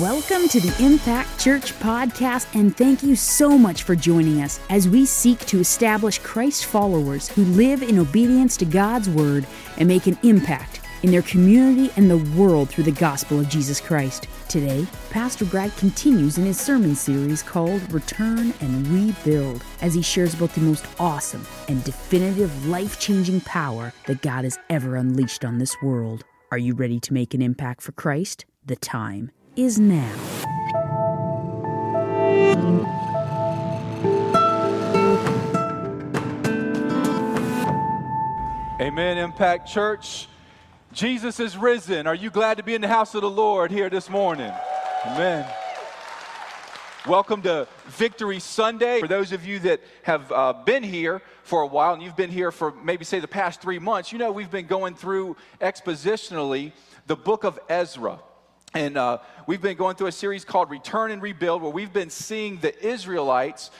Welcome to the Impact Church podcast, and thank you so much for joining us as we seek to establish Christ followers who live in obedience to God's Word and make an impact in their community and the world through the gospel of Jesus Christ. Today, Pastor Brad continues in his sermon series called Return and Rebuild as he shares about the most awesome and definitive life changing power that God has ever unleashed on this world. Are you ready to make an impact for Christ? The time is now. Amen, Impact Church. Jesus is risen. Are you glad to be in the house of the Lord here this morning? Amen. Welcome to Victory Sunday. For those of you that have uh, been here for a while and you've been here for maybe, say, the past three months, you know we've been going through expositionally the book of Ezra. And uh, we've been going through a series called Return and Rebuild, where we've been seeing the Israelites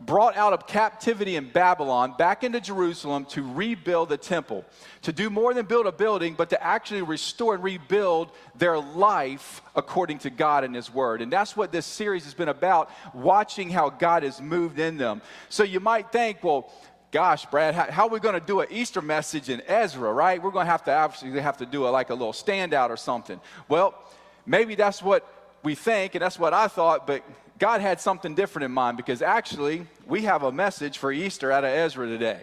brought out of captivity in Babylon back into Jerusalem to rebuild the temple, to do more than build a building, but to actually restore and rebuild their life according to God and His Word. And that's what this series has been about, watching how God has moved in them. So you might think, well, gosh, Brad, how, how are we going to do an Easter message in Ezra, right? We're going to have to actually have to do a, like a little standout or something. Well, maybe that's what we think, and that's what I thought, but God had something different in mind because actually we have a message for Easter out of Ezra today.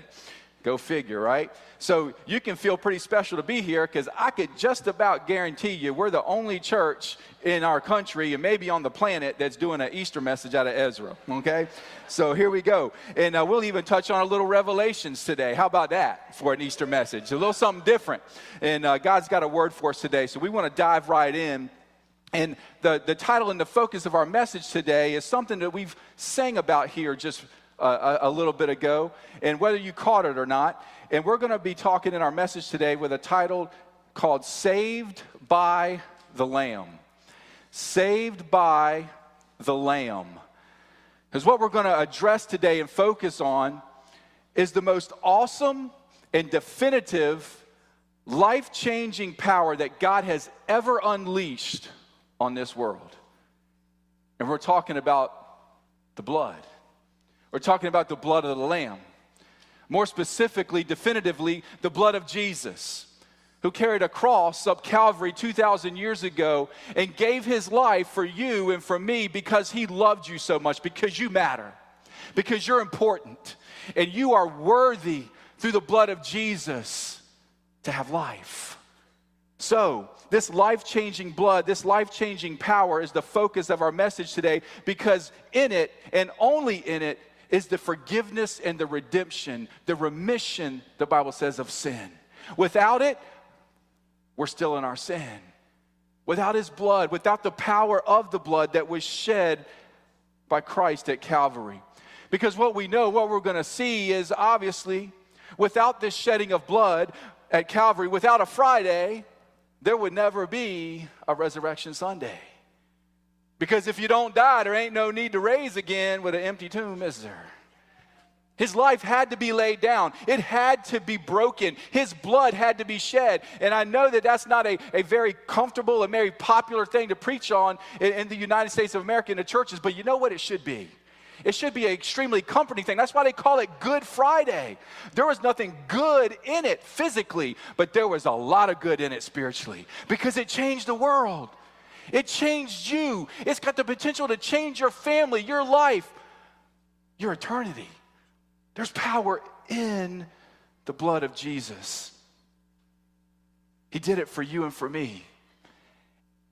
Go figure, right? So you can feel pretty special to be here because I could just about guarantee you we're the only church in our country and maybe on the planet that's doing an Easter message out of Ezra, okay? So here we go. And uh, we'll even touch on a little revelations today. How about that for an Easter message? A little something different. And uh, God's got a word for us today. So we want to dive right in and the, the title and the focus of our message today is something that we've sang about here just a, a, little bit ago, and whether you caught it or not. And we're going to be talking in our message today with a title called Saved by the Lamb. Saved by the Lamb. Because what we're going to address today and focus on is the most awesome and definitive, life changing power that God has ever unleashed on this world. And we're talking about the blood. We're talking about the blood of the Lamb. More specifically, definitively, the blood of Jesus, who carried a cross up Calvary 2,000 years ago and gave his life for you and for me because he loved you so much, because you matter, because you're important, and you are worthy through the blood of Jesus to have life. So, this life changing blood, this life changing power is the focus of our message today because in it and only in it is the forgiveness and the redemption, the remission, the Bible says, of sin. Without it, we're still in our sin. Without his blood, without the power of the blood that was shed by Christ at Calvary. Because what we know, what we're going to see is obviously, without this shedding of blood at Calvary, without a Friday, there would never be a resurrection Sunday. Because if you don't die, there ain't no need to raise again with an empty tomb, is there? His life had to be laid down. It had to be broken. His blood had to be shed. And I know that that's not a, a very comfortable and very popular thing to preach on in, in the United States of America in the churches, but you know what it should be? It should be an extremely comforting thing. That's why they call it Good Friday. There was nothing good in it physically, but there was a lot of good in it spiritually because it changed the world. It changed you. It's got the potential to change your family, your life, your eternity. There's power in the blood of Jesus. He did it for you and for me.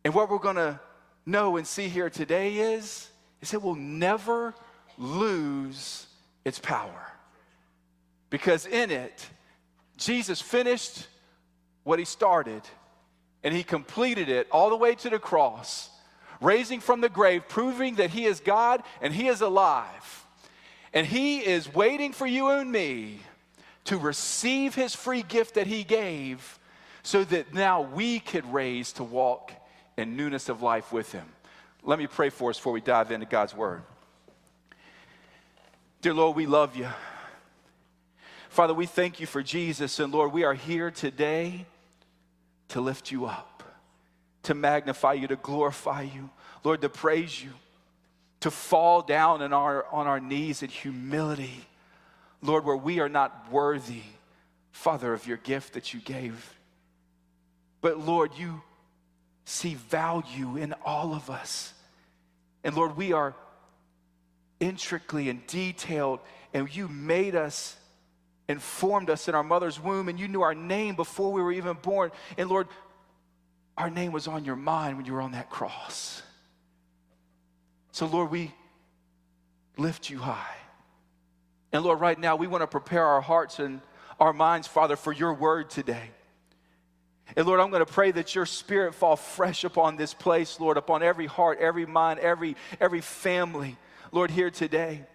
And what we're going to know and see here today is, is it will never lose its power. Because in it, Jesus finished what he started and he completed it all the way to the cross, raising from the grave, proving that he is God and he is alive. And he is waiting for you and me to receive his free gift that he gave so that now we could raise to walk in newness of life with him. Let me pray for us before we dive into God's word. Dear Lord, we love you. Father, we thank you for Jesus. And Lord, we are here today to lift you up, to magnify you, to glorify you, Lord, to praise you, to fall down in our, on our knees in humility, Lord, where we are not worthy, Father, of your gift that you gave. But Lord, you see value in all of us. And Lord, we are intricately and detailed, and you made us and formed us in our mother's womb, and you knew our name before we were even born. And Lord, our name was on your mind when you were on that cross. So, Lord, we lift you high. And Lord, right now, we want to prepare our hearts and our minds, Father, for your word today. And Lord, I'm going to pray that your spirit fall fresh upon this place, Lord, upon every heart, every mind, every, every family, Lord, here today.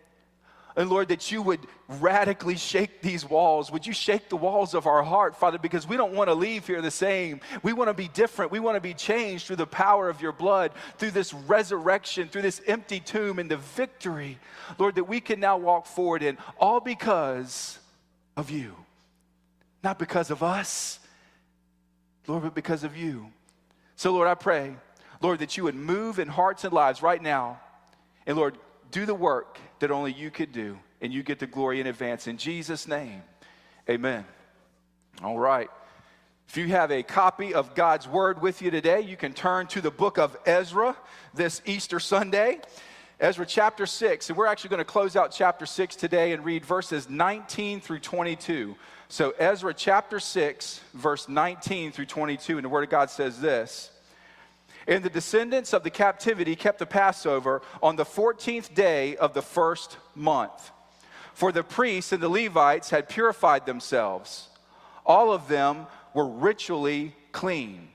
And Lord, that you would radically shake these walls. Would you shake the walls of our heart, Father, because we don't want to leave here the same. We want to be different. We want to be changed through the power of your blood, through this resurrection, through this empty tomb, and the victory, Lord, that we can now walk forward in, all because of you. Not because of us, Lord, but because of you. So, Lord, I pray, Lord, that you would move in hearts and lives right now. And, Lord, do the work that only you could do, and you get the glory in advance. In Jesus' name, amen. All right. If you have a copy of God's Word with you today, you can turn to the book of Ezra this Easter Sunday. Ezra chapter 6, and we're actually going to close out chapter 6 today and read verses 19 through 22. So, Ezra chapter 6, verse 19 through 22, and the Word of God says this And the descendants of the captivity kept the Passover on the 14th day of the first month. For the priests and the Levites had purified themselves. All of them were ritually clean.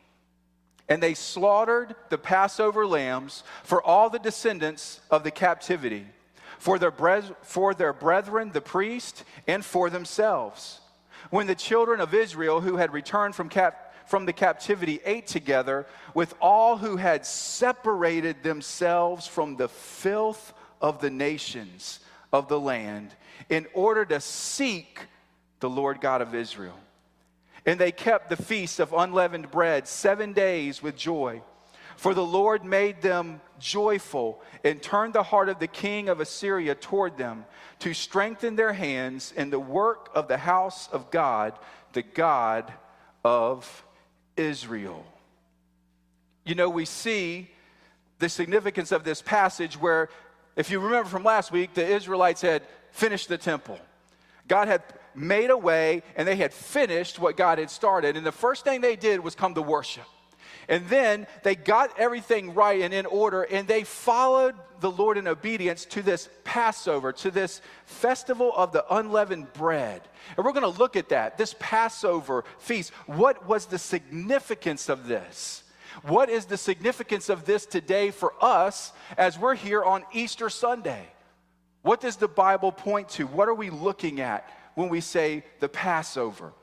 And they slaughtered the Passover lambs for all the descendants of the captivity, for their, bre- for their brethren, the priest, and for themselves. When the children of Israel who had returned from, cap- from the captivity ate together with all who had separated themselves from the filth of the nations of the land in order to seek the Lord God of Israel. And they kept the feast of unleavened bread seven days with joy. For the Lord made them joyful and turned the heart of the king of Assyria toward them to strengthen their hands in the work of the house of God, the God of Israel. You know, we see the significance of this passage where, if you remember from last week, the Israelites had finished the temple. God had made a way and they had finished what God had started. And the first thing they did was come to worship. And then they got everything right and in order, and they followed the Lord in obedience to this Passover, to this festival of the unleavened bread. And we're going to look at that, this Passover feast. What was the significance of this? What is the significance of this today for us as we're here on Easter Sunday? What does the Bible point to? What are we looking at when we say the Passover?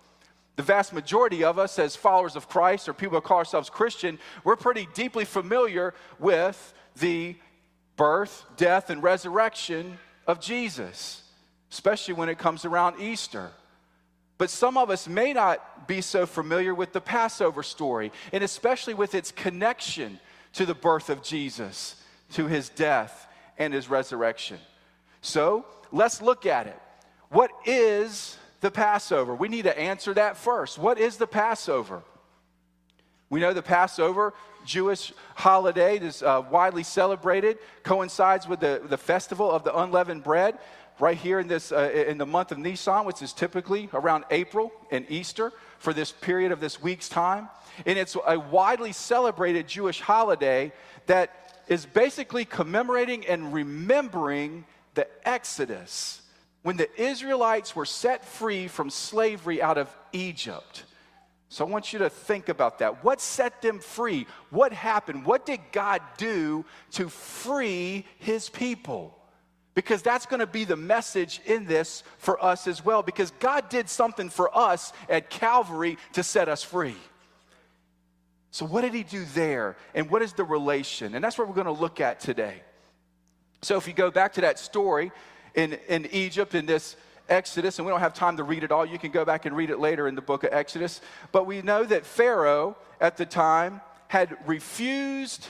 The vast majority of us, as followers of Christ or people who call ourselves Christian, we're pretty deeply familiar with the birth, death, and resurrection of Jesus, especially when it comes around Easter. But some of us may not be so familiar with the Passover story, and especially with its connection to the birth of Jesus, to his death, and his resurrection. So let's look at it. What is the Passover? We need to answer that first. What is the Passover? We know the Passover, Jewish holiday, is uh, widely celebrated, coincides with the, the festival of the unleavened bread right here in this uh, in the month of Nisan, which is typically around April and Easter for this period of this week's time. And it's a widely celebrated Jewish holiday that is basically commemorating and remembering the Exodus, when the Israelites were set free from slavery out of Egypt. So I want you to think about that. What set them free? What happened? What did God do to free his people? Because that's going to be the message in this for us as well. Because God did something for us at Calvary to set us free. So, what did he do there? And what is the relation? And that's what we're going to look at today. So if you go back to that story in, in Egypt in this Exodus, and we don't have time to read it all, you can go back and read it later in the book of Exodus. But we know that Pharaoh at the time had refused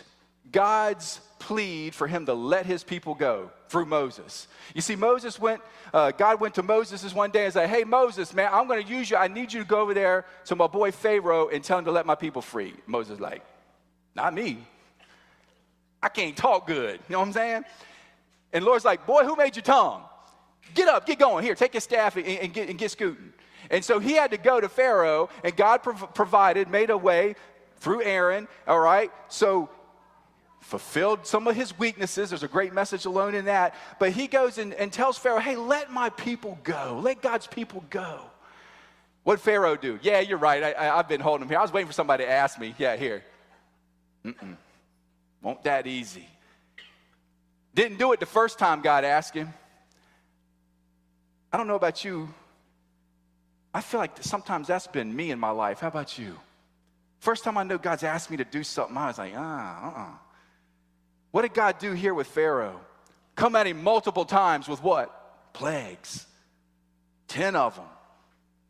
God's plead for him to let his people go through Moses. You see, Moses went, uh, God went to Moses this one day and said, Hey, Moses, man, I'm going to use you. I need you to go over there to my boy Pharaoh and tell him to let my people free. Moses, like, Not me. I can't talk good. You know what I'm saying? And Lord's like, Boy, who made your tongue? Get up, get going. Here, take your staff and, and, get, and get scooting. And so he had to go to Pharaoh, and God prov- provided, made a way through Aaron, all right? So fulfilled some of his weaknesses. There's a great message alone in that. But he goes and, and tells Pharaoh, hey, let my people go. Let God's people go. What Pharaoh do? Yeah, you're right. I, have been holding him here. I was waiting for somebody to ask me. Yeah, here. Mm-mm. Won't that easy. Didn't do it the first time God asked him. I don't know about you. I feel like sometimes that's been me in my life. How about you? First time I know God's asked me to do something, I was like, ah, uh-uh. What did God do here with Pharaoh? Come at him multiple times with what? Plagues. Ten of them.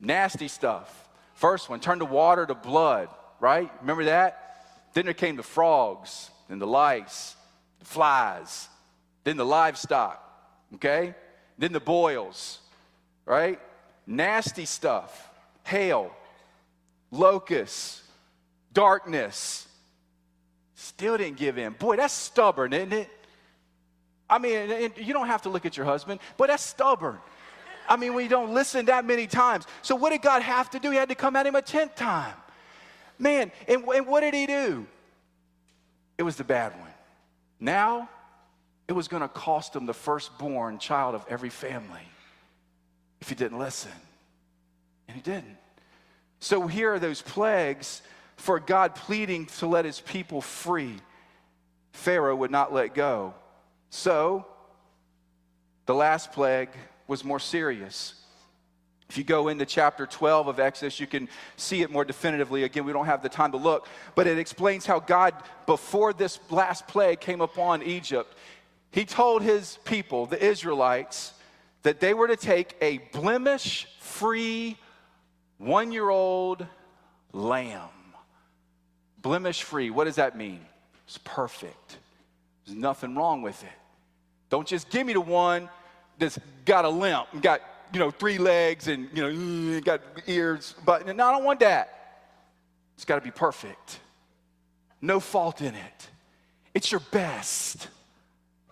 Nasty stuff. First one, turned the water to blood, right? Remember that? Then there came the frogs and the lice, the flies, then the livestock, okay? Then the boils, right? Nasty stuff. Hail, locusts, darkness, Still didn't give in. Boy, that's stubborn, isn't it? I mean, you don't have to look at your husband, but that's stubborn. I mean, we don't listen that many times. So, what did God have to do? He had to come at him a tenth time. Man, and, and what did he do? It was the bad one. Now, it was going to cost him the firstborn child of every family if he didn't listen. And he didn't. So, here are those plagues for God pleading to let his people free. Pharaoh would not let go. So, the last plague was more serious. If you go into chapter 12 of Exodus, you can see it more definitively. Again, we don't have the time to look, but it explains how God, before this last plague came upon Egypt, he told his people, the Israelites, that they were to take a blemish free one year old lamb blemish free. What does that mean? It's perfect. There's nothing wrong with it. Don't just give me the one that's got a limp, and got you know three legs and you know mm, got ears, but no, I don't want that. It's got to be perfect. No fault in it. It's your best.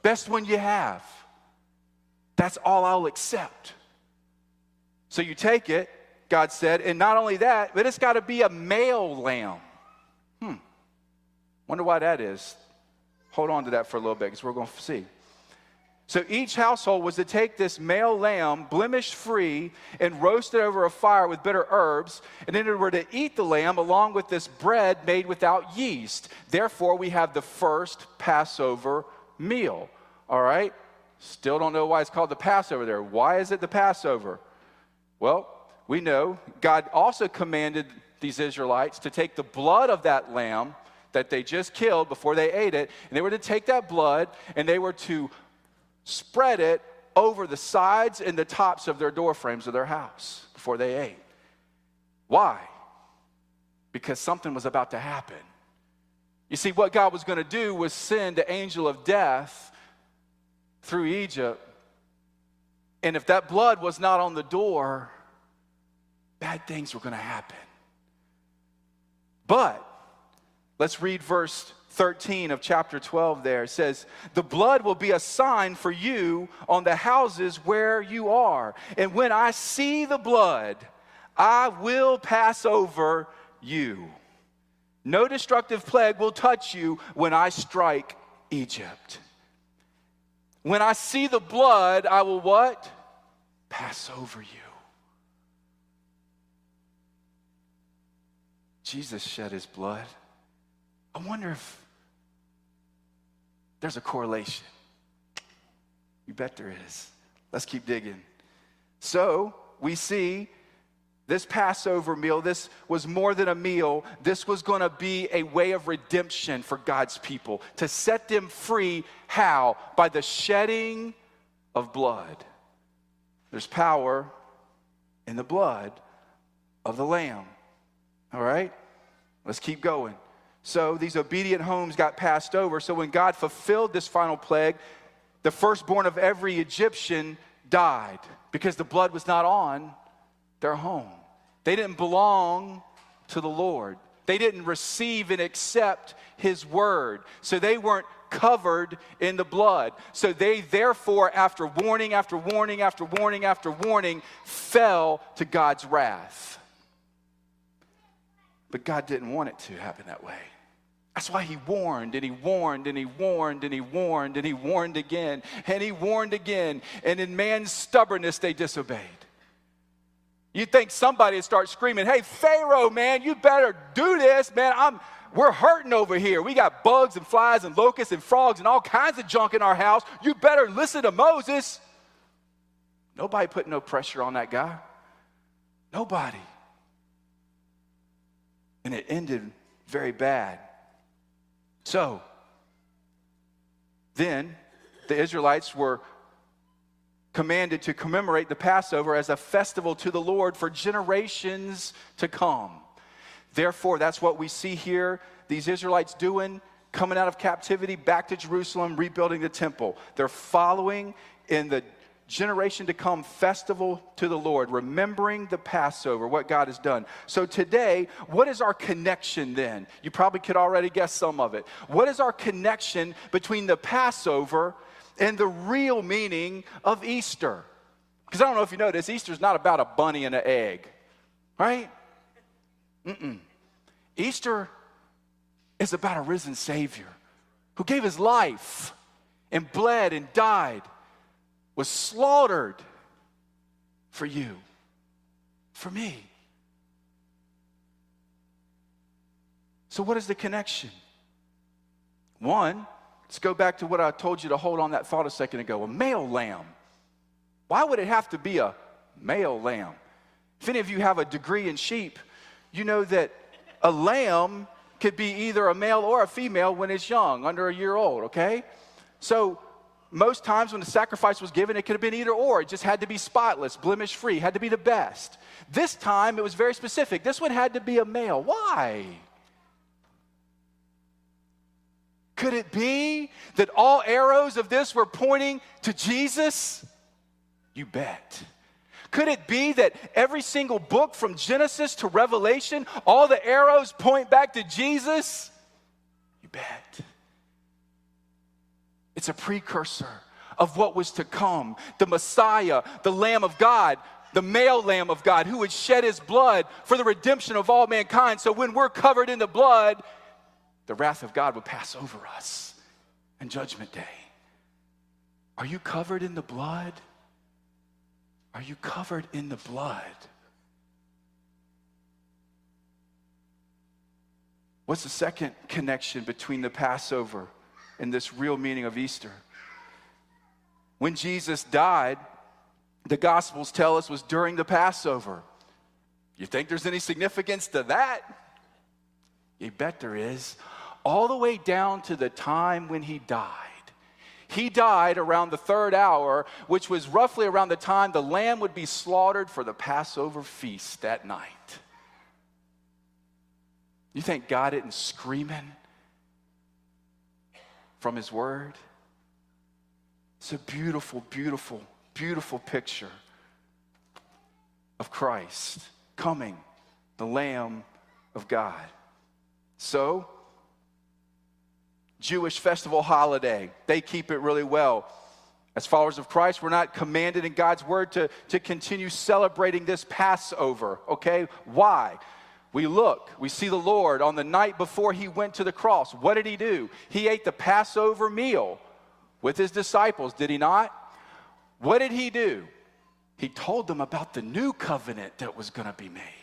Best one you have. That's all I'll accept. So you take it, God said, and not only that, but it's got to be a male lamb. Hmm. Wonder why that is. Hold on to that for a little bit because we're going to see. So each household was to take this male lamb, blemish free, and roast it over a fire with bitter herbs, and then they were to eat the lamb along with this bread made without yeast. Therefore, we have the first Passover meal. All right? Still don't know why it's called the Passover there. Why is it the Passover? Well, we know God also commanded these Israelites to take the blood of that lamb that they just killed before they ate it, and they were to take that blood and they were to spread it over the sides and the tops of their door frames of their house before they ate. Why? Because something was about to happen. You see, what God was going to do was send the angel of death through Egypt. And if that blood was not on the door, bad things were going to happen. But let's read verse 13 of chapter 12 there. It says, The blood will be a sign for you on the houses where you are. And when I see the blood, I will pass over you. No destructive plague will touch you when I strike Egypt. When I see the blood, I will what? Pass over you. Jesus shed his blood. I wonder if there's a correlation. You bet there is. Let's keep digging. So we see this Passover meal, this was more than a meal. This was going to be a way of redemption for God's people, to set them free. How? By the shedding of blood. There's power in the blood of the Lamb. All right? Let's keep going. So these obedient homes got passed over. So when God fulfilled this final plague, the firstborn of every Egyptian died because the blood was not on their home. They didn't belong to the Lord. They didn't receive and accept his word. So they weren't covered in the blood. So they, therefore, after warning after warning after warning after warning, fell to God's wrath. But God didn't want it to happen that way. That's why he warned and he warned and he warned and he warned and he warned again and he warned again. And in man's stubbornness, they disobeyed. You think somebody would start screaming, Hey, Pharaoh, man, you better do this, man. I'm, we're hurting over here. We got bugs and flies and locusts and frogs and all kinds of junk in our house. You better listen to Moses. Nobody put no pressure on that guy. Nobody. And it ended very bad. So, then the Israelites were commanded to commemorate the Passover as a festival to the Lord for generations to come. Therefore, that's what we see here these Israelites doing, coming out of captivity back to Jerusalem, rebuilding the temple. They're following in the generation to come festival to the Lord, remembering the Passover, what God has done. So today, what is our connection then? You probably could already guess some of it. What is our connection between the Passover and the real meaning of Easter. Because I don't know if you know this, Easter is not about a bunny and an egg, right? Mm-mm. Easter is about a risen Savior who gave his life and bled and died, was slaughtered for you, for me. So, what is the connection? One, Let's go back to what I told you to hold on that thought a second ago a male lamb. Why would it have to be a male lamb? If any of you have a degree in sheep, you know that a lamb could be either a male or a female when it's young, under a year old, okay? So, most times when the sacrifice was given, it could have been either or. It just had to be spotless, blemish free, had to be the best. This time, it was very specific. This one had to be a male. Why? Could it be that all arrows of this were pointing to Jesus? You bet. Could it be that every single book from Genesis to Revelation, all the arrows point back to Jesus? You bet. It's a precursor of what was to come the Messiah, the Lamb of God, the male Lamb of God, who would shed his blood for the redemption of all mankind. So when we're covered in the blood, the wrath of God would pass over us and Judgment Day. Are you covered in the blood? Are you covered in the blood? What's the second connection between the Passover and this real meaning of Easter? When Jesus died, the Gospels tell us was during the Passover. You think there's any significance to that? You bet there is all the way down to the time when he died. He died around the third hour, which was roughly around the time the lamb would be slaughtered for the Passover feast that night. You think God isn't screaming from His Word? It's a beautiful, beautiful, beautiful picture of Christ coming, the Lamb of God. So, Jewish festival holiday. They keep it really well. As followers of Christ, we're not commanded in God's word to, to continue celebrating this Passover, okay? Why? We look, we see the Lord on the night before he went to the cross. What did he do? He ate the Passover meal with his disciples, did he not? What did he do? He told them about the new covenant that was going to be made.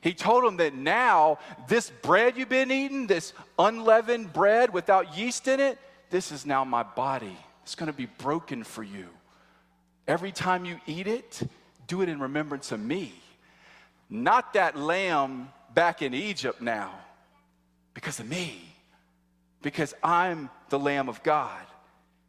He told them that now, this bread you've been eating, this unleavened bread without yeast in it, this is now my body. It's going to be broken for you. Every time you eat it, do it in remembrance of me. Not that lamb back in Egypt now, because of me, because I'm the Lamb of God.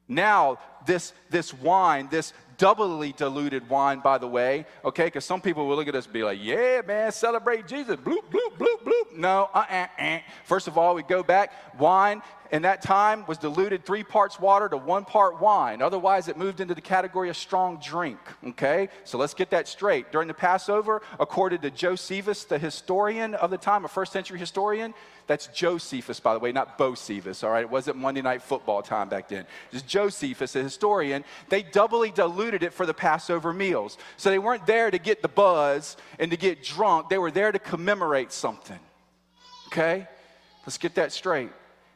Now, this, this wine, this doubly diluted wine, by the way, okay? Because some people will look at us and be like, yeah, man, celebrate Jesus. Bloop, bloop, bloop, bloop. No, uh uh-uh, uh. First of all, we go back. Wine in that time was diluted three parts water to one part wine. Otherwise, it moved into the category of strong drink, okay? So let's get that straight. During the Passover, according to Josephus, the historian of the time, a first century historian, that's Josephus, by the way, not Bocephus, all right? It wasn't Monday Night Football time back then. It's Josephus, a historian. They doubly diluted it for the Passover meals. So they weren't there to get the buzz and to get drunk, they were there to commemorate something, okay? Let's get that straight.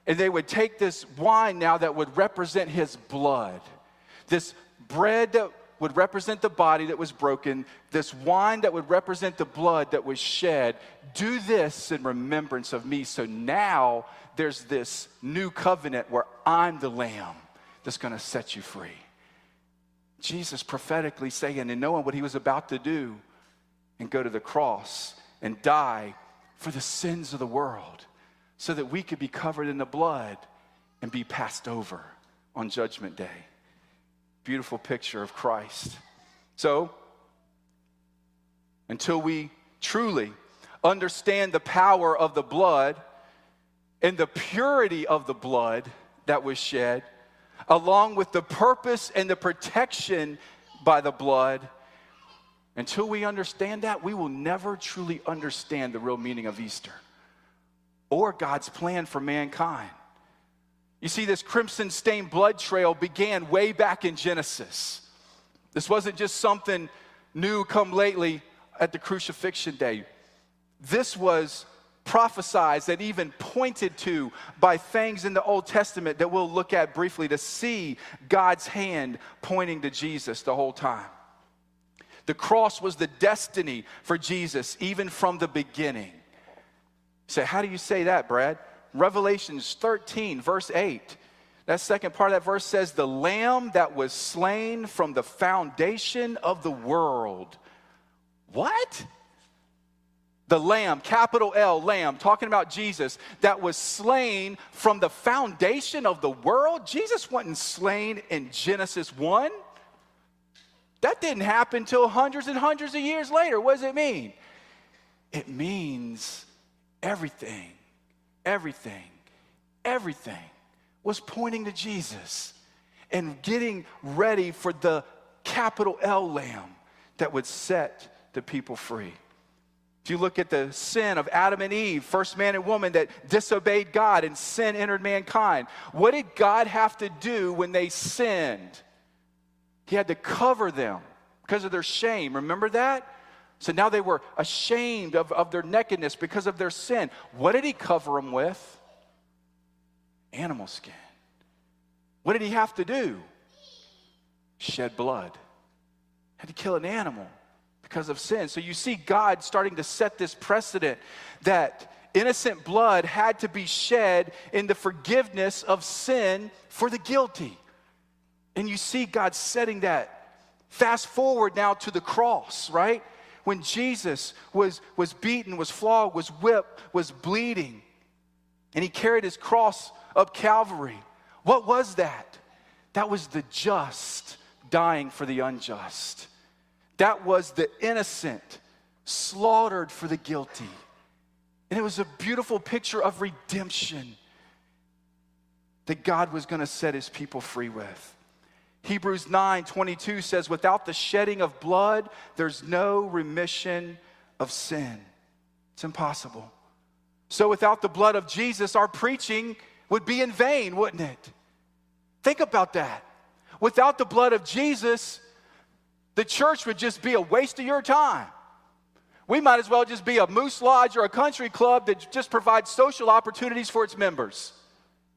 And they would take this wine now that would represent his blood, this bread that would represent the body that was broken, this wine that would represent the blood that was shed. Do this in remembrance of me. So now there's this new covenant where I'm the lamb that's going to set you free. Jesus prophetically saying and knowing what he was about to do and go to the cross and die for the sins of the world so that we could be covered in the blood and be passed over on Judgment Day beautiful picture of Christ. So, until we truly understand the power of the blood and the purity of the blood that was shed, along with the purpose and the protection by the blood, until we understand that, we will never truly understand the real meaning of Easter or God's plan for mankind. You see, this crimson stained blood trail began way back in Genesis. This wasn't just something new come lately at the crucifixion day. This was prophesied and even pointed to by things in the Old Testament that we'll look at briefly to see God's hand pointing to Jesus the whole time. The cross was the destiny for Jesus even from the beginning. Say, how do you say that, Brad? Revelations 13, verse 8. That second part of that verse says, The lamb that was slain from the foundation of the world. What? The lamb, capital L, lamb, talking about Jesus, that was slain from the foundation of the world. Jesus wasn't slain in Genesis 1. That didn't happen until hundreds and hundreds of years later. What does it mean? It means everything everything, everything was pointing to Jesus and getting ready for the capital L lamb that would set the people free. If you look at the sin of Adam and Eve, first man and woman that disobeyed God and sin entered mankind, what did God have to do when they sinned? He had to cover them because of their shame. Remember that? So now they were ashamed of, of their nakedness because of their sin. What did he cover them with? Animal skin. What did he have to do? Shed blood. Had to kill an animal because of sin. So you see God starting to set this precedent that innocent blood had to be shed in the forgiveness of sin for the guilty. And you see God setting that. Fast forward now to the cross, right? when Jesus was, was beaten, was flogged, was whipped, was bleeding, and he carried his cross up Calvary. What was that? That was the just dying for the unjust. That was the innocent slaughtered for the guilty. And it was a beautiful picture of redemption that God was going to set his people free with. Hebrews 9 22 says, Without the shedding of blood, there's no remission of sin. It's impossible. So, without the blood of Jesus, our preaching would be in vain, wouldn't it? Think about that. Without the blood of Jesus, the church would just be a waste of your time. We might as well just be a moose lodge or a country club that just provides social opportunities for its members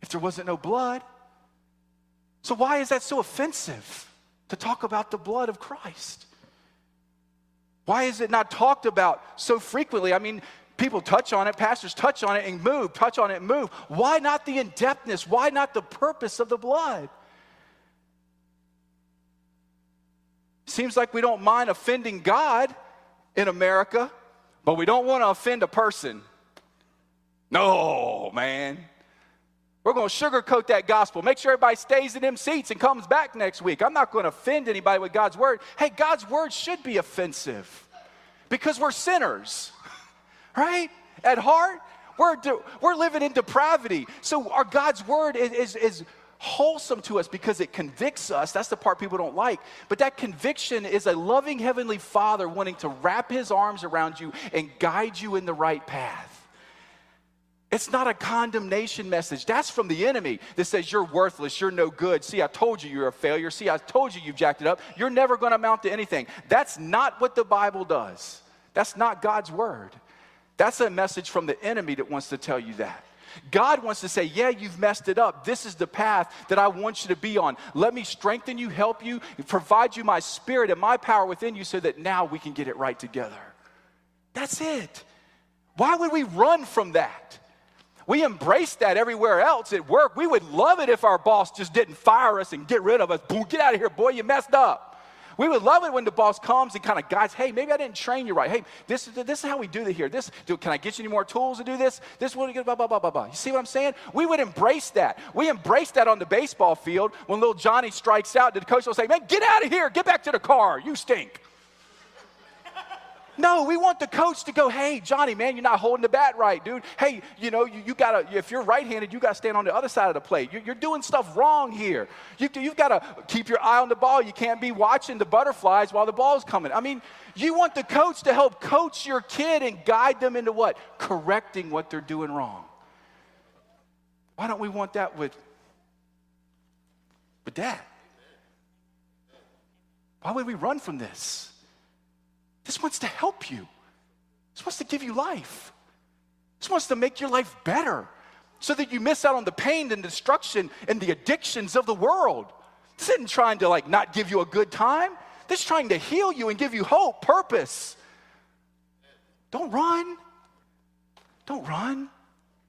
if there wasn't no blood. So, why is that so offensive to talk about the blood of Christ? Why is it not talked about so frequently? I mean, people touch on it, pastors touch on it and move, touch on it and move. Why not the in depthness? Why not the purpose of the blood? Seems like we don't mind offending God in America, but we don't want to offend a person. No, man. We're going to sugarcoat that gospel. Make sure everybody stays in them seats and comes back next week. I'm not going to offend anybody with God's word. Hey, God's word should be offensive because we're sinners, right? At heart, we're, we're living in depravity. So our God's word is, is, is wholesome to us because it convicts us. That's the part people don't like. But that conviction is a loving Heavenly Father wanting to wrap His arms around you and guide you in the right path. It's not a condemnation message. That's from the enemy that says you're worthless, you're no good. See, I told you you're a failure. See, I told you you've jacked it up. You're never going to amount to anything. That's not what the Bible does. That's not God's word. That's a message from the enemy that wants to tell you that. God wants to say, Yeah, you've messed it up. This is the path that I want you to be on. Let me strengthen you, help you, provide you my spirit and my power within you so that now we can get it right together. That's it. Why would we run from that? We embrace that everywhere else at work. We would love it if our boss just didn't fire us and get rid of us. Boom, get out of here, boy, you messed up. We would love it when the boss comes and kind of guides, hey, maybe I didn't train you right. Hey, this, this is how we do it here. This, do, can I get you any more tools to do this? This will get blah, blah, blah, blah, blah. You see what I'm saying? We would embrace that. We embrace that on the baseball field when little Johnny strikes out. The coach will say, man, get out of here. Get back to the car. You stink. No, we want the coach to go, hey, Johnny, man, you're not holding the bat right, dude. Hey, you know, you, you got to, if you're right handed, you got to stand on the other side of the plate. You're, you're doing stuff wrong here. You, you've got to keep your eye on the ball. You can't be watching the butterflies while the ball's coming. I mean, you want the coach to help coach your kid and guide them into what? Correcting what they're doing wrong. Why don't we want that with, with dad? Why would we run from this? This wants to help you. This wants to give you life. This wants to make your life better so that you miss out on the pain and destruction and the addictions of the world. This isn't trying to like not give you a good time. This is trying to heal you and give you hope, purpose. Don't run. Don't run.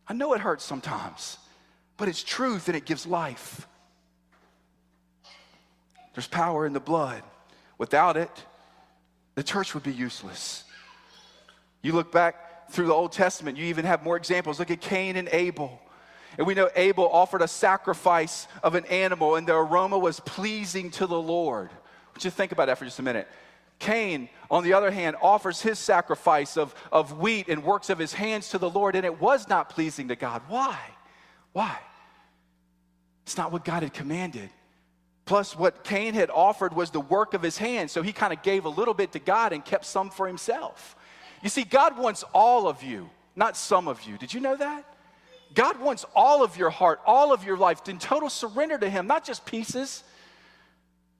I know it hurts sometimes, but it's truth and it gives life. There's power in the blood. Without it, the church would be useless. You look back through the Old Testament, you even have more examples. Look at Cain and Abel. And we know Abel offered a sacrifice of an animal, and the aroma was pleasing to the Lord. Would you think about that for just a minute? Cain, on the other hand, offers his sacrifice of, of wheat and works of his hands to the Lord, and it was not pleasing to God. Why? Why? It's not what God had commanded. Plus, what Cain had offered was the work of his hands. So he kind of gave a little bit to God and kept some for himself. You see, God wants all of you, not some of you. Did you know that? God wants all of your heart, all of your life in total surrender to Him, not just pieces.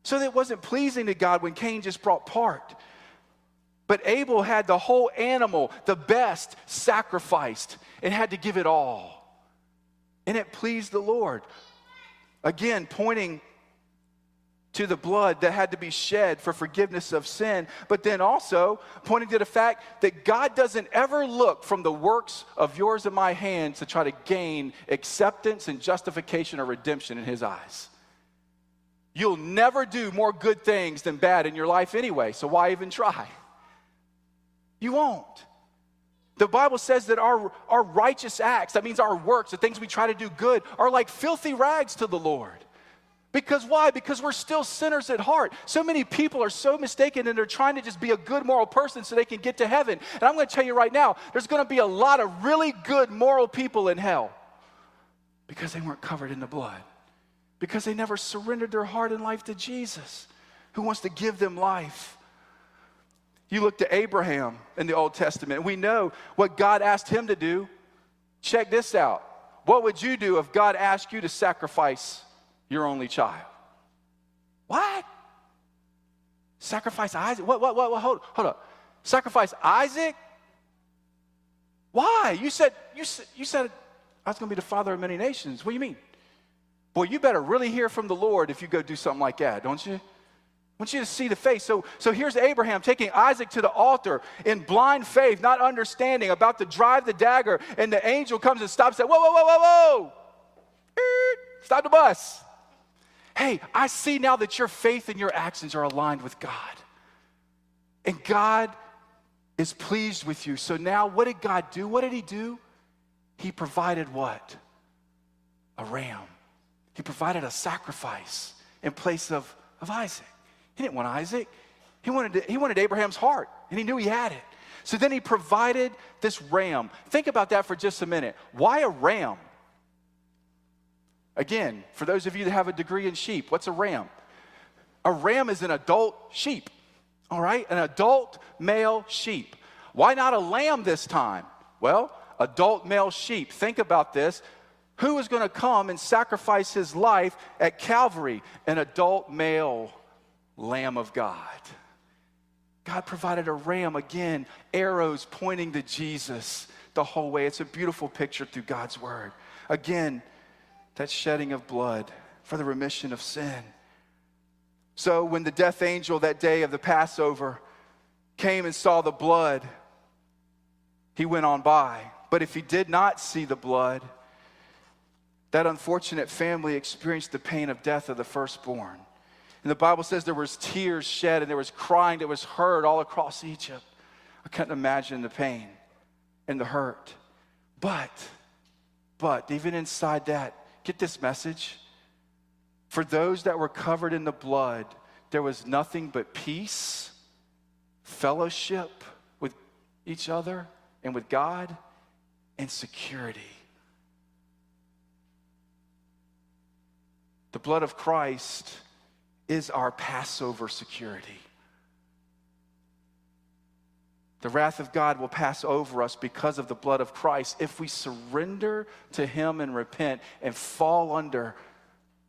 So that it wasn't pleasing to God when Cain just brought part. But Abel had the whole animal, the best, sacrificed and had to give it all. And it pleased the Lord. Again, pointing to the blood that had to be shed for forgiveness of sin, but then also pointing to the fact that God doesn't ever look from the works of yours and my hands to try to gain acceptance and justification or redemption in His eyes. You'll never do more good things than bad in your life anyway, so why even try? You won't. The Bible says that our, our righteous acts, that means our works, the things we try to do good, are like filthy rags to the Lord. Because why? Because we're still sinners at heart. So many people are so mistaken and they're trying to just be a good moral person so they can get to heaven. And I'm going to tell you right now, there's going to be a lot of really good moral people in hell because they weren't covered in the blood, because they never surrendered their heart and life to Jesus, who wants to give them life. You look to Abraham in the Old Testament, we know what God asked him to do. Check this out. What would you do if God asked you to sacrifice your only child. What? Sacrifice Isaac? What, what, what, what? Hold, hold up. Sacrifice Isaac? Why? You said, you said, you said I was going to be the father of many nations. What do you mean? Boy, you better really hear from the Lord if you go do something like that, don't you? I want you to see the face. So, so here's Abraham taking Isaac to the altar in blind faith, not understanding, about to drive the dagger, and the angel comes and stops. Says, "Whoa, whoa, whoa, whoa, whoa! Stop the bus!" Hey, I see now that your faith and your actions are aligned with God. And God is pleased with you. So now, what did God do? What did He do? He provided what? a ram. He provided a sacrifice in place of, of Isaac. He didn't want Isaac. He wanted, he wanted Abraham's heart, and he knew he had it. So then he provided this ram. Think about that for just a minute. Why a ram? Again, for those of you that have a degree in sheep, what's a ram? A ram is an adult sheep, all right? An adult male sheep. Why not a lamb this time? Well, adult male sheep. Think about this. Who is going to come and sacrifice his life at Calvary? An adult male lamb of God. God provided a ram, again, arrows pointing to Jesus the whole way. It's a beautiful picture through God's word. Again, that shedding of blood for the remission of sin. So when the death angel that day of the Passover came and saw the blood, he went on by. But if he did not see the blood, that unfortunate family experienced the pain of death of the firstborn. And the Bible says there was tears shed and there was crying that was heard all across Egypt. I couldn't imagine the pain and the hurt. But, but even inside that, get this message. For those that were covered in the blood, there was nothing but peace, fellowship with each other and with God, and security. The blood of Christ is our Passover security. The wrath of God will pass over us because of the blood of Christ if we surrender to Him and repent and fall under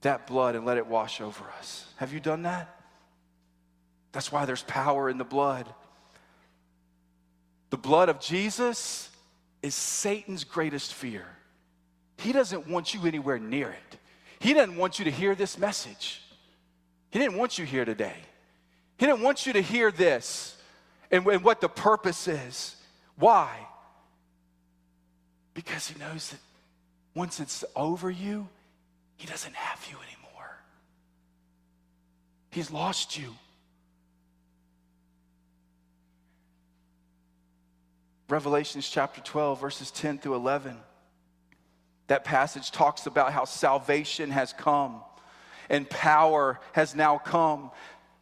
that blood and let it wash over us. Have you done that? That's why there's power in the blood. The blood of Jesus is Satan's greatest fear. He doesn't want you anywhere near it. He doesn't want you to hear this message. He didn't want you here today. He didn't want you to hear this and, and what the purpose is. Why? Because he knows that once it's over you, he doesn't have you anymore. He's lost you. Revelations chapter 12, verses 10 through 11. That passage talks about how salvation has come and power has now come.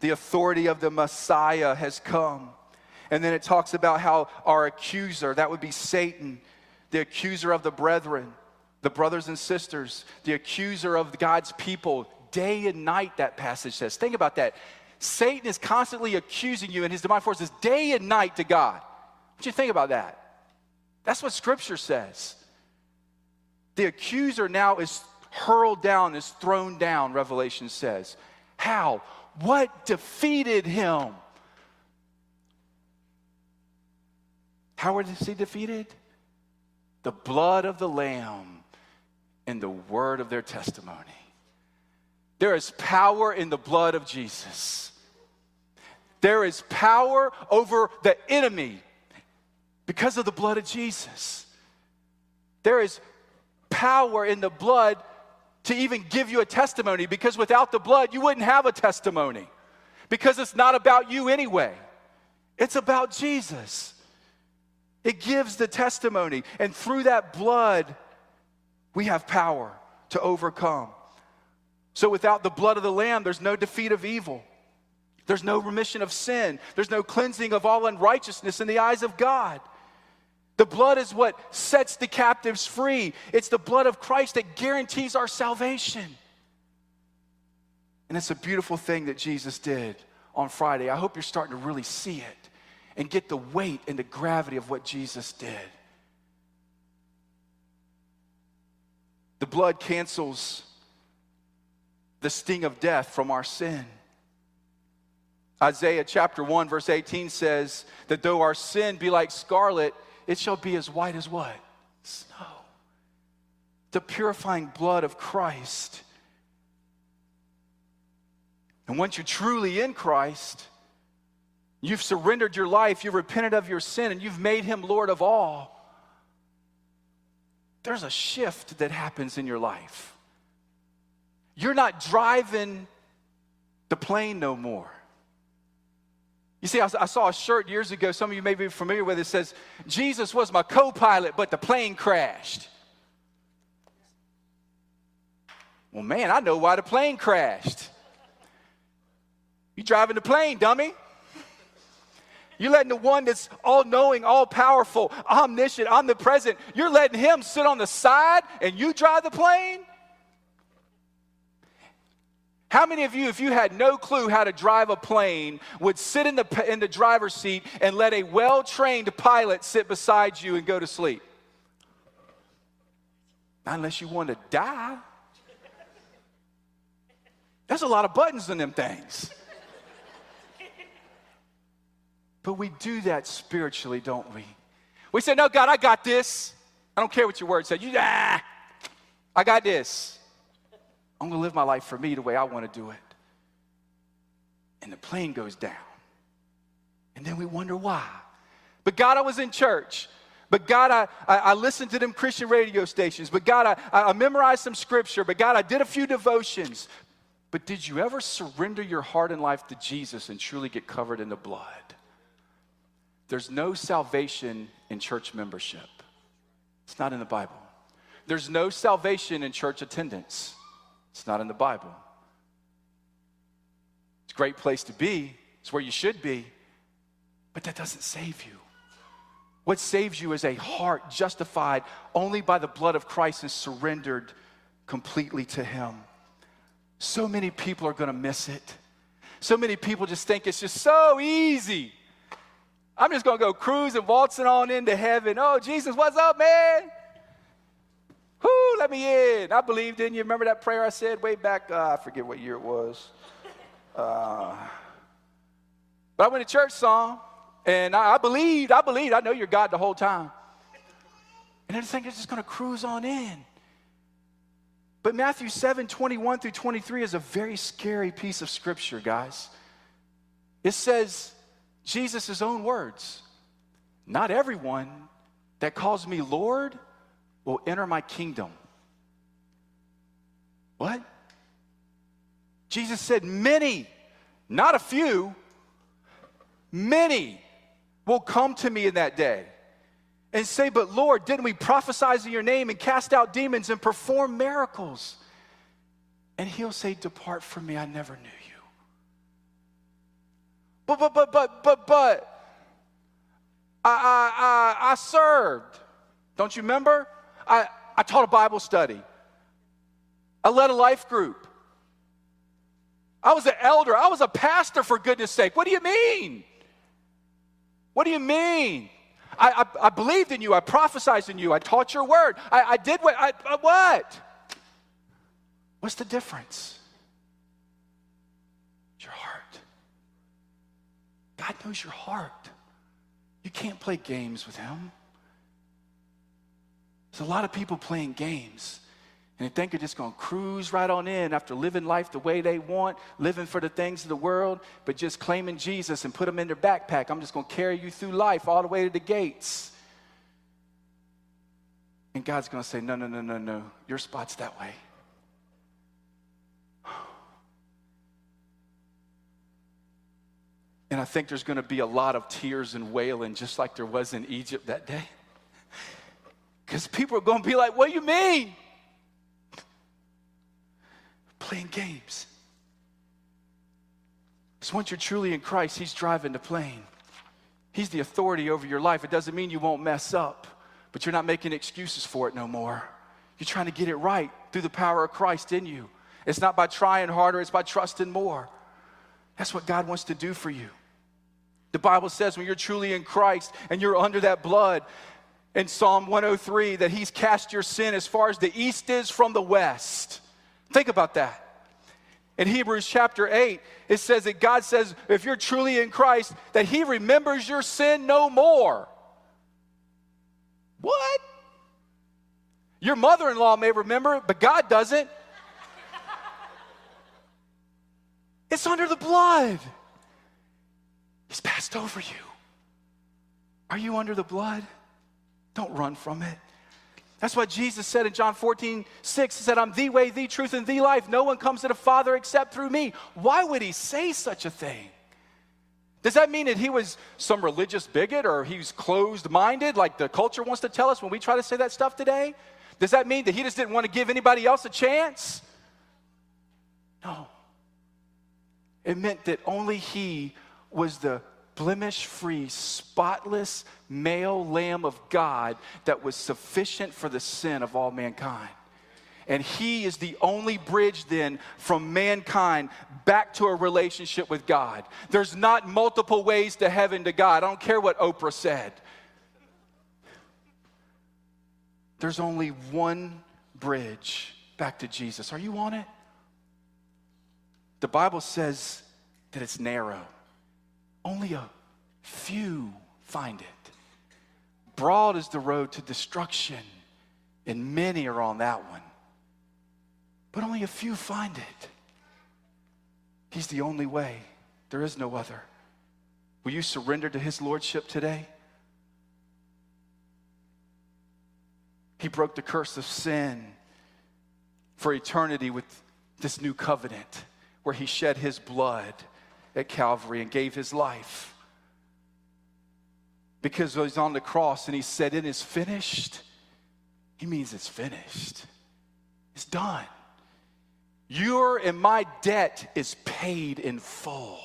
The authority of the Messiah has come. And then it talks about how our accuser, that would be Satan, the accuser of the brethren, the brothers and sisters, the accuser of God's people, day and night, that passage says. Think about that. Satan is constantly accusing you, and his demonic forces day and night to God. What do you think about that? That's what Scripture says. The accuser now is hurled down, is thrown down, Revelation says. How? What defeated him? How was he defeated? The blood of the Lamb and the word of their testimony. There is power in the blood of Jesus. There is power over the enemy because of the blood of Jesus. There is power in the blood to even give you a testimony because without the blood, you wouldn't have a testimony because it's not about you anyway. It's about Jesus. It gives the testimony. And through that blood, we have power to overcome. So without the blood of the Lamb, there's no defeat of evil. There's no remission of sin. There's no cleansing of all unrighteousness in the eyes of God. The blood is what sets the captives free. It's the blood of Christ that guarantees our salvation. And it's a beautiful thing that Jesus did on Friday. I hope you're starting to really see it and get the weight and the gravity of what Jesus did. The blood cancels the sting of death from our sin. Isaiah chapter 1, verse 18 says that though our sin be like scarlet, it shall be as white as what? Snow. The purifying blood of Christ. And once you're truly in Christ, you've surrendered your life, you've repented of your sin, and you've made him Lord of all. There's a shift that happens in your life. You're not driving the plane no more. You see, I, saw a shirt years ago, some of you may be familiar with it, says, Jesus was my co pilot, but the plane crashed. Well, man, I know why the plane crashed. You driving the plane, dummy. You're letting the one that's all knowing, all powerful, omniscient, omnipresent, you're letting him sit on the side and you drive the plane? How many of you, if you had no clue how to drive a plane, would sit in the, in the driver's seat and let a well trained pilot sit beside you and go to sleep? Not unless you want to die. There's a lot of buttons in them things. But we do that spiritually, don't we? We say, No, God, I got this. I don't care what your word said. You, ah, I got this. I'm going to live my life for me the way I want to do it. And the plane goes down. And then we wonder why. But God, I was in church. But God, I, I, I listened to them Christian radio stations. But God, I, I memorized some scripture. But God, I did a few devotions. But did you ever surrender your heart and life to Jesus and truly get covered in the blood? There's no salvation in church membership, it's not in the Bible. There's no salvation in church attendance. It's not in the Bible. It's a great place to be, it's where you should be, but that doesn't save you. What saves you is a heart justified only by the blood of Christ and surrendered completely to Him. So many people are going to miss it. So many people just think it's just so easy. I'm just going to go cruising, waltzing on into heaven. Oh, Jesus, what's up, man? Whoo, let me in. I believed in you. Remember that prayer I said way back? Uh, I forget what year it was. Uh, but I went to church song, and I, I, believed, I believed, I know you're God the whole time. And I just think it's just going to cruise on in. But Matthew 7 21 through 23 is a very scary piece of scripture, guys. It says, Jesus' own words, not everyone that calls me Lord will enter my kingdom. What? Jesus said, Many, not a few, many will come to me in that day and say, But Lord, didn't we prophesy in your name and cast out demons and perform miracles? And he'll say, Depart from me, I never knew you. But, but, but, but, but, I, I, I, I served. Don't you remember? I, I taught a Bible study. I led a life group. I was an elder. I was a pastor, for goodness sake. What do you mean? What do you mean? I, I, I believed in you. I prophesied in you. I taught your word. I, I did what? I, what? What's the difference? Your heart. God knows your heart. You can't play games with Him. There's a lot of people playing games. And they think they're just going to cruise right on in after living life the way they want, living for the things of the world, but just claiming Jesus and put them in their backpack. I'm just going to carry you through life all the way to the gates. And God's going to say, No, no, no, no, no. Your spot's that way. And I think there's going to be a lot of tears and wailing, just like there was in Egypt that day. Because people are going to be like, What do you mean? Playing games. Because once you're truly in Christ, He's driving the plane. He's the authority over your life. It doesn't mean you won't mess up, but you're not making excuses for it no more. You're trying to get it right through the power of Christ in you. It's not by trying harder, it's by trusting more. That's what God wants to do for you. The Bible says when you're truly in Christ and you're under that blood, in Psalm 103 that He's cast your sin as far as the east is from the west. Think about that. In Hebrews chapter 8, it says that God says, if you're truly in Christ, that He remembers your sin no more. What? Your mother in law may remember it, but God doesn't. It's under the blood. He's passed over you. Are you under the blood? Don't run from it. That's what Jesus said in John 14, 6. He said, I'm the way, the truth, and the life. No one comes to the Father except through me. Why would he say such a thing? Does that mean that he was some religious bigot or he's closed minded, like the culture wants to tell us when we try to say that stuff today? Does that mean that he just didn't want to give anybody else a chance? No. It meant that only He was the blemish free, spotless male lamb of God that was sufficient for the sin of all mankind. And he is the only bridge then from mankind back to a relationship with God. There's not multiple ways to heaven to God. I don't care what Oprah said. There's only one bridge back to Jesus. Are you on it? The Bible says that it's narrow. Only a few find it. Broad is the road to destruction, and many are on that one but only a few find it. He's the only way, there is no other. Will you surrender to His Lordship today? He broke the curse of sin for eternity with this new covenant where He shed His blood at Calvary and gave His life. Because He's on the cross and He said, It is finished, He means it's finished, it's done. Your and my debt is paid in full.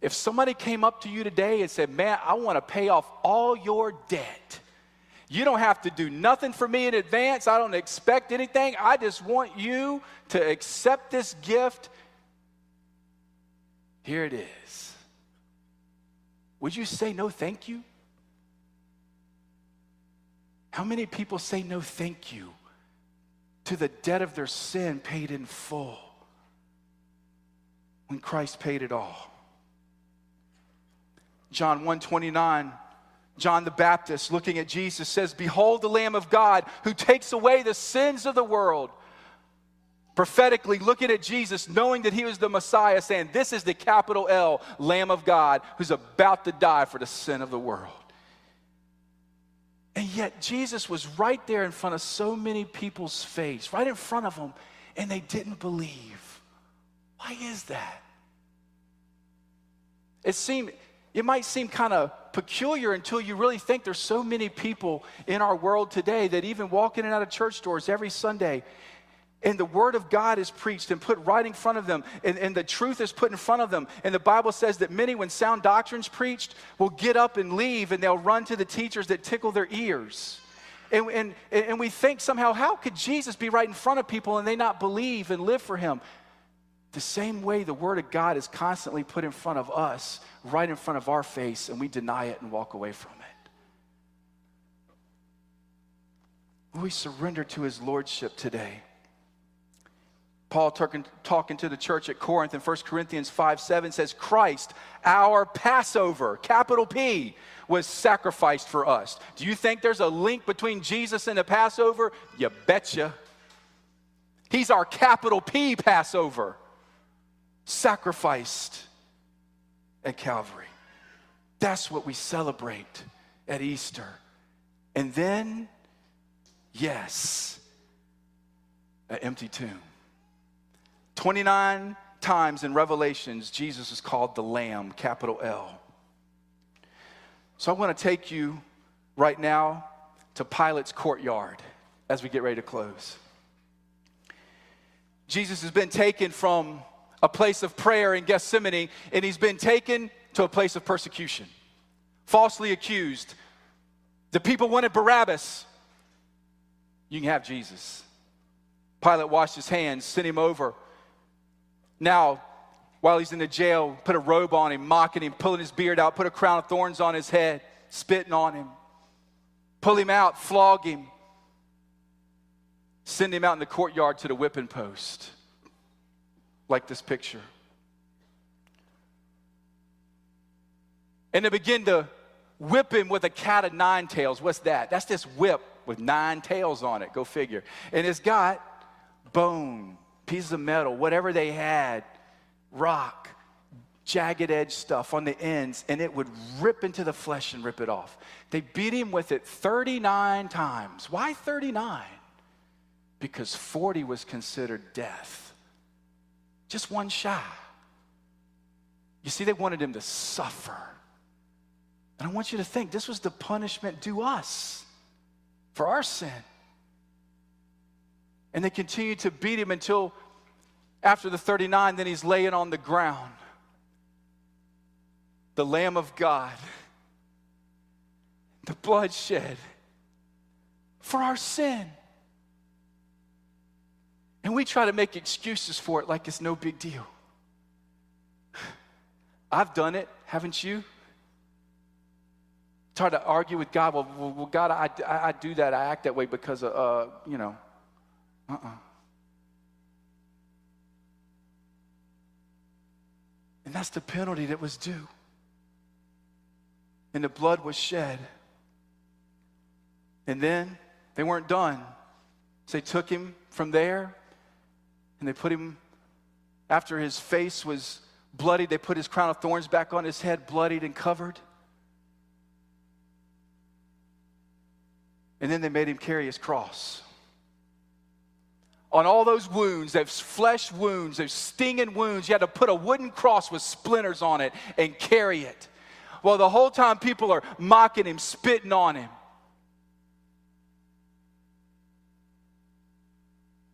If somebody came up to you today and said, Man, I want to pay off all your debt, you don't have to do nothing for me in advance. I don't expect anything. I just want you to accept this gift. Here it is. Would you say no, thank you? How many people say no, thank you to the debt of their sin paid in full when Christ paid it all. John 129 John the Baptist looking at Jesus says behold the lamb of God who takes away the sins of the world prophetically looking at Jesus knowing that he was the Messiah saying this is the capital L lamb of God who's about to die for the sin of the world and yet, Jesus was right there in front of so many people's face, right in front of them, and they didn't believe. Why is that? It seemed, it might seem kind of peculiar until you really think there's so many people in our world today that even walk in and out of church doors every Sunday and the word of God is preached and put right in front of them, and, and, the truth is put in front of them. And the Bible says that many, when sound doctrine's preached, will get up and leave and they'll run to the teachers that tickle their ears. And, and, and we think somehow, how could Jesus be right in front of people and they not believe and live for him? The same way the word of God is constantly put in front of us, right in front of our face, and we deny it and walk away from it. Will we surrender to his lordship today? Paul talking, to the church at Corinth in 1 Corinthians 5 7 says, Christ, our Passover, capital P, was sacrificed for us. Do you think there's a link between Jesus and the Passover? You betcha. He's our capital P Passover, sacrificed at Calvary. That's what we celebrate at Easter. And then, yes, an empty tomb. 29 times in Revelations, Jesus is called the Lamb, capital L. So I want to take you right now to Pilate's courtyard as we get ready to close. Jesus has been taken from a place of prayer in Gethsemane, and he's been taken to a place of persecution, falsely accused. The people wanted Barabbas. You can have Jesus. Pilate washed his hands, sent him over now, while he's in the jail, put a robe on him, mocking him, pulling his beard out, put a crown of thorns on his head, spitting on him, pull him out, flog him, send him out in the courtyard to the whipping post, like this picture. And they begin to whip him with a cat of nine tails. What's that? That's this whip with nine tails on it. Go figure. And it's got bone pieces of metal, whatever they had, rock, jagged edge stuff on the ends, and it would rip into the flesh and rip it off. They beat him with it 39 times. Why 39? Because 40 was considered death. Just one shy. You see, they wanted him to suffer. And I want you to think this was the punishment due us for our sin. And they continued to beat him until After the 39, then he's laying on the ground. The Lamb of God, the bloodshed for our sin. And we try to make excuses for it like it's no big deal. I've done it, haven't you? Try to argue with God. Well, well God, I, I, I, do that. I act that way because, of, uh, you know, uh-uh. uh And that's the penalty that was due. And the blood was shed. And then they weren't done. So they took him from there and they put him, after his face was bloodied, they put his crown of thorns back on his head, bloodied and covered. And then they made him carry his cross on all those wounds, those flesh wounds, those stinging wounds, you had to put a wooden cross with splinters on it and carry it. Well, the whole time people are mocking him, spitting on him.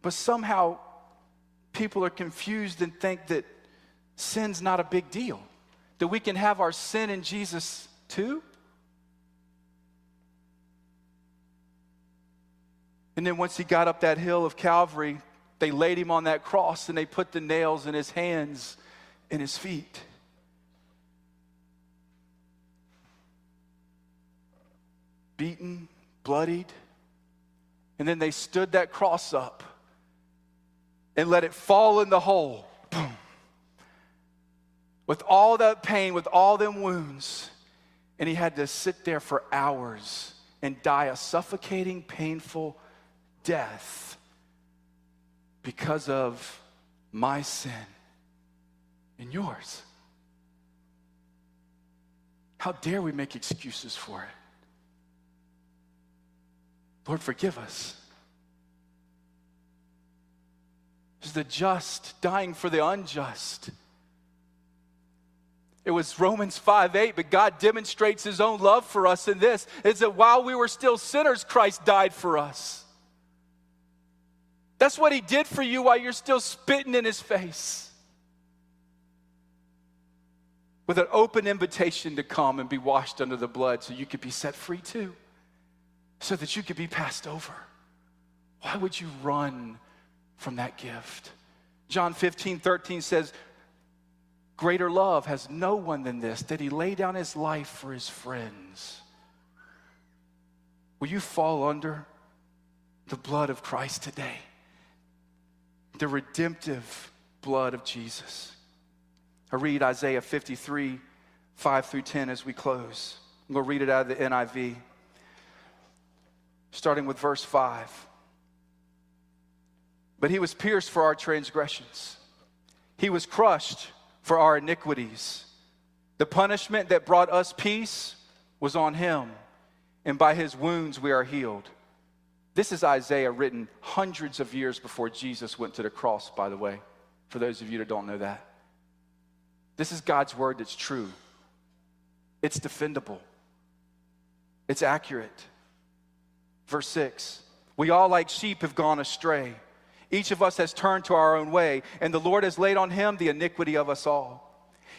But somehow people are confused and think that sin's not a big deal, that we can have our sin in Jesus too. And then once he got up that hill of Calvary, they laid him on that cross and they put the nails in his hands and his feet. Beaten, bloodied. And then they stood that cross up and let it fall in the hole. Boom. With all that pain, with all them wounds. And he had to sit there for hours and die a suffocating, painful death because of my sin and yours. How dare we make excuses for it? Lord, forgive us. Is the just dying for the unjust. It was Romans 5 8, but God demonstrates his own love for us in this is that while we were still sinners, Christ died for us. That's what he did for you while you're still spitting in his face. With an open invitation to come and be washed under the blood so you could be set free too, so that you could be passed over. Why would you run from that gift? John 15, 13 says, Greater love has no one than this, that he lay down his life for his friends. Will you fall under the blood of Christ today? The redemptive blood of Jesus. I read Isaiah 53, 5 through 10 as we close. I'm going to read it out of the NIV, starting with verse 5. But he was pierced for our transgressions, he was crushed for our iniquities. The punishment that brought us peace was on him, and by his wounds we are healed. This is Isaiah written hundreds of years before Jesus went to the cross, by the way, for those of you that don't know that. This is God's word that's true, it's defendable, it's accurate. Verse 6 We all, like sheep, have gone astray. Each of us has turned to our own way, and the Lord has laid on him the iniquity of us all.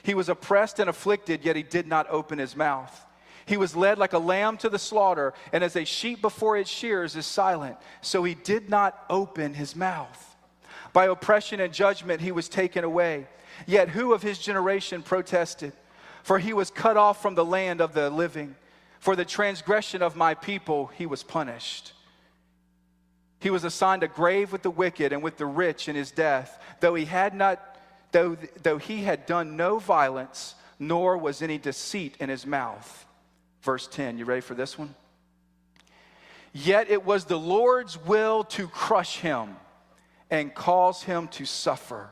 He was oppressed and afflicted, yet he did not open his mouth. He was led like a lamb to the slaughter, and as a sheep before its shears is silent, so he did not open his mouth. By oppression and judgment he was taken away. Yet who of his generation protested? For he was cut off from the land of the living. For the transgression of my people he was punished. He was assigned a grave with the wicked and with the rich in his death, though he had not though, though he had done no violence, nor was any deceit in his mouth. Verse 10, you ready for this one? Yet it was the Lord's will to crush him and cause him to suffer.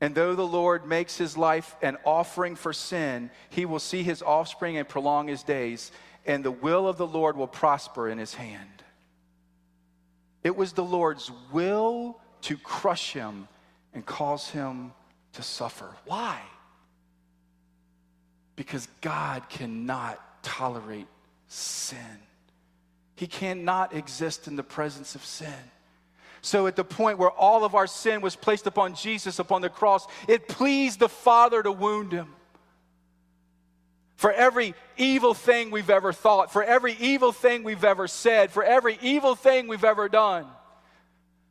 And though the Lord makes his life an offering for sin, he will see his offspring and prolong his days, and the will of the Lord will prosper in his hand. It was the Lord's will to crush him and cause him to suffer. Why? Because God cannot tolerate sin. He cannot exist in the presence of sin. So, at the point where all of our sin was placed upon Jesus upon the cross, it pleased the Father to wound him. For every evil thing we've ever thought, for every evil thing we've ever said, for every evil thing we've ever done,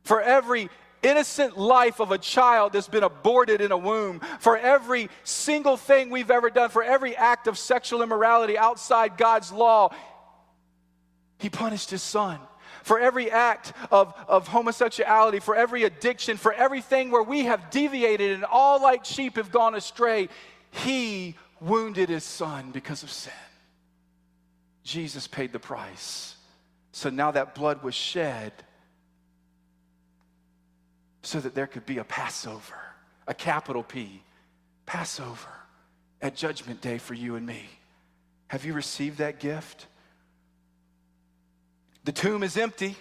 for every innocent life of a child that's been aborted in a womb, for every single thing we've ever done, for every act of sexual immorality outside God's law, He punished His Son for every act of, of homosexuality, for every addiction, for everything where we have deviated and all like sheep have gone astray, he wounded his son because of sin. Jesus paid the price. So now that blood was shed so that there could be a Passover, a capital P, Passover at Judgment Day for you and me. Have you received that gift? The tomb is empty.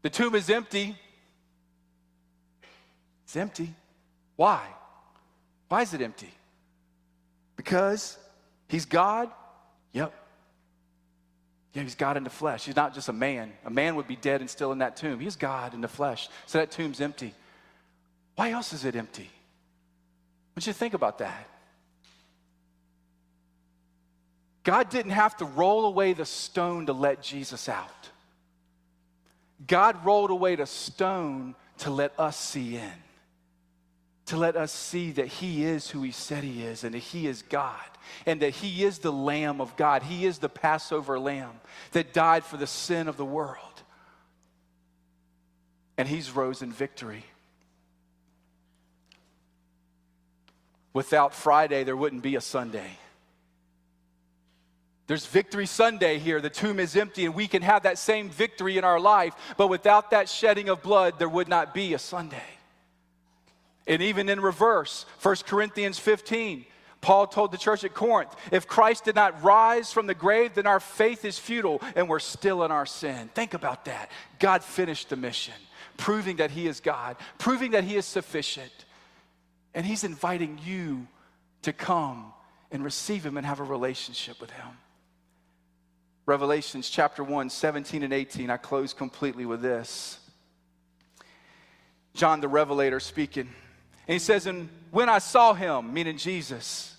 The tomb is empty. It's empty. Why? Why is it empty? Because he's God? Yep. Yeah, he's God in the flesh. He's not just a man. A man would be dead and still in that tomb. He's God in the flesh. So that tomb's empty. Why else is it empty? Want you think about that. God didn't have to roll away the stone to let Jesus out. God rolled away the stone to let us see in, to let us see that He is who He said He is, and that He is God, and that He is the Lamb of God. He is the Passover Lamb that died for the sin of the world. And He's rose in victory. Without Friday, there wouldn't be a Sunday. There's Victory Sunday here. The tomb is empty, and we can have that same victory in our life. But without that shedding of blood, there would not be a Sunday. And even in reverse, 1 Corinthians 15, Paul told the church at Corinth if Christ did not rise from the grave, then our faith is futile and we're still in our sin. Think about that. God finished the mission, proving that He is God, proving that He is sufficient. And He's inviting you to come and receive Him and have a relationship with Him. Revelations chapter 1, 17 and 18. I close completely with this. John the Revelator speaking. And he says, And when I saw him, meaning Jesus,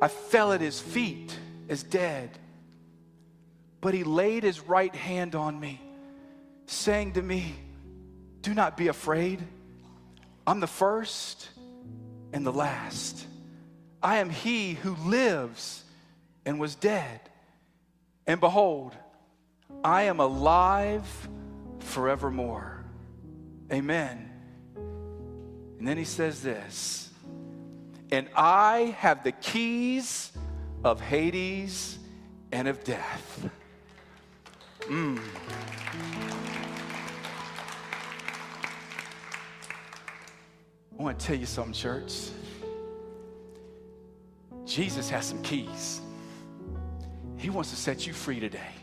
I fell at his feet as dead. But he laid his right hand on me, saying to me, Do not be afraid. I'm the first and the last. I am he who lives and was dead and behold, I am alive forevermore. Amen. And then he says this, and I have the keys of Hades and of death. Mm. I want to tell you something, church. Jesus has some keys. He wants to set you free today.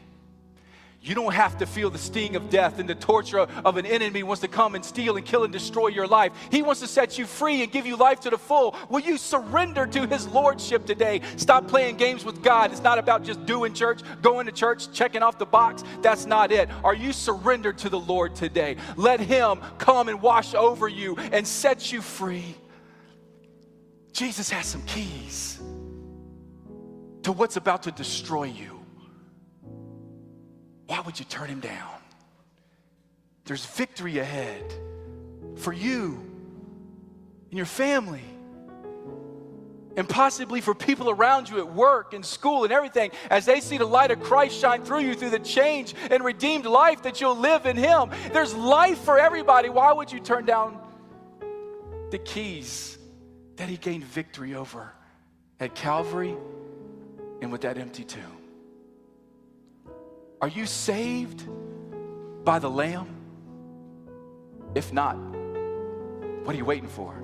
You don't have to feel the sting of death and the torture of an enemy wants to come and steal and kill and destroy your life. He wants to set you free and give you life to the full. Will you surrender to his lordship today? Stop playing games with God. It's not about just doing church, going to church, checking off the box. That's not it. Are you surrendered to the Lord today? Let him come and wash over you and set you free. Jesus has some keys to what's about to destroy you, why would you turn him down? There's victory ahead for you and your family. And possibly for people around you at work and school and everything, as they see the light of Christ shine through you through the change and redeemed life that you'll live in Him. There's life for everybody. Why would you turn down the keys that He gained victory over at Calvary and with that empty tomb. Are you saved by the Lamb? If not, what are you waiting for?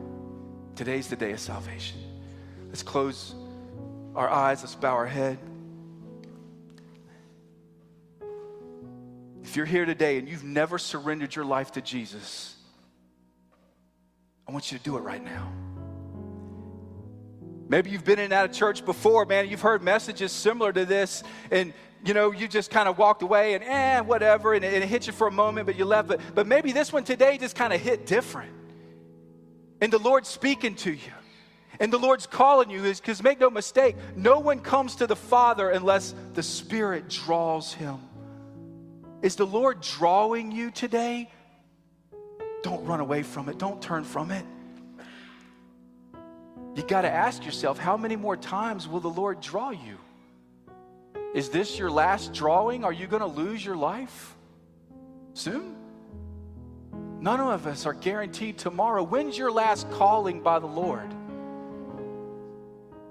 Today's the day of salvation. Let's close our eyes, let's bow our head. If you're here today and you've never surrendered your life to Jesus, I want you to do it right now. Maybe you've been in and out of church before, man. You've heard messages similar to this, and you know, you just kind of walked away and eh, whatever, and it, and it hit you for a moment, but you left. But, but maybe this one today just kind of hit different. And the Lord's speaking to you. And the Lord's calling you is because make no mistake, no one comes to the Father unless the Spirit draws him. Is the Lord drawing you today? Don't run away from it. Don't turn from it. You got to ask yourself, how many more times will the Lord draw you? Is this your last drawing? Are you going to lose your life soon? None of us are guaranteed tomorrow. When's your last calling by the Lord?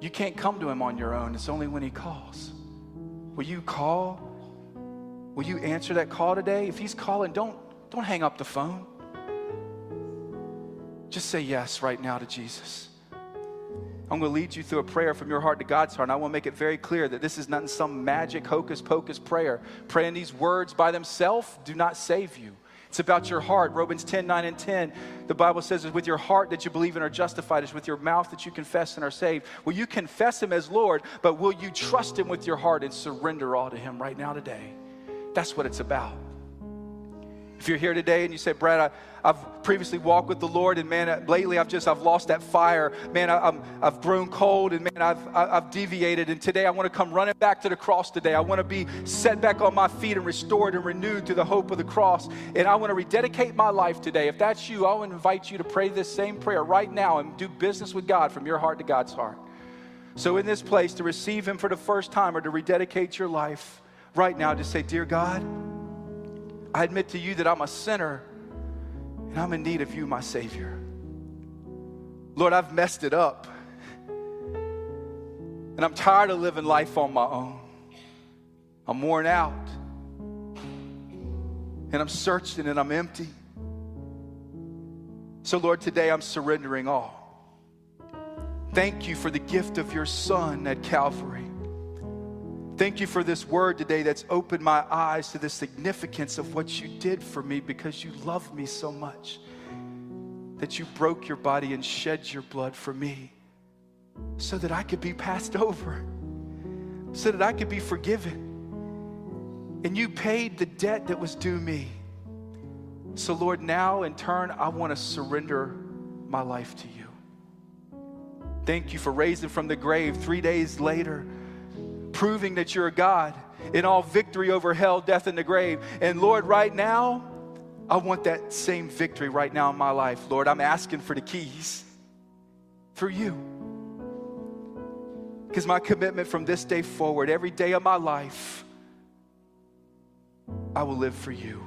You can't come to Him on your own, it's only when He calls. Will you call? Will you answer that call today? If He's calling, don't, don't hang up the phone. Just say yes right now to Jesus. I'm going to lead you through a prayer from your heart to God's heart. And I want to make it very clear that this is not some magic hocus pocus prayer. Praying these words by themselves do not save you. It's about your heart. Romans 10, 9, and 10. The Bible says it's with your heart that you believe and are justified. It's with your mouth that you confess and are saved. Will you confess Him as Lord, but will you trust Him with your heart and surrender all to Him right now today? That's what it's about. If you're here today and you say, Brad, I, have previously walked with the Lord, and man, lately I've just I've lost that fire. Man, I, I've grown cold, and man, I've I've deviated. And today I want to come running back to the cross. Today I want to be set back on my feet and restored and renewed through the hope of the cross. And I want to rededicate my life today. If that's you, I'll invite you to pray this same prayer right now and do business with God from your heart to God's heart. So in this place, to receive Him for the first time or to rededicate your life right now, just say, Dear God. I admit to you that I'm a sinner and I'm in need of you, my Savior. Lord, I've messed it up. And I'm tired of living life on my own. I'm worn out. And I'm searching and I'm empty. So, Lord, today I'm surrendering all. Thank you for the gift of your Son at Calvary. Thank you for this word today that's opened my eyes to the significance of what you did for me because you love me so much. That you broke your body and shed your blood for me so that I could be passed over, so that I could be forgiven. And you paid the debt that was due me. So, Lord, now in turn, I want to surrender my life to you. Thank you for raising from the grave three days later proving that you're a God in all victory over hell, death, and the grave. And Lord, right now, I want that same victory right now in my life. Lord, I'm asking for the keys for you. Because my commitment from this day forward, every day of my life, I will live for you.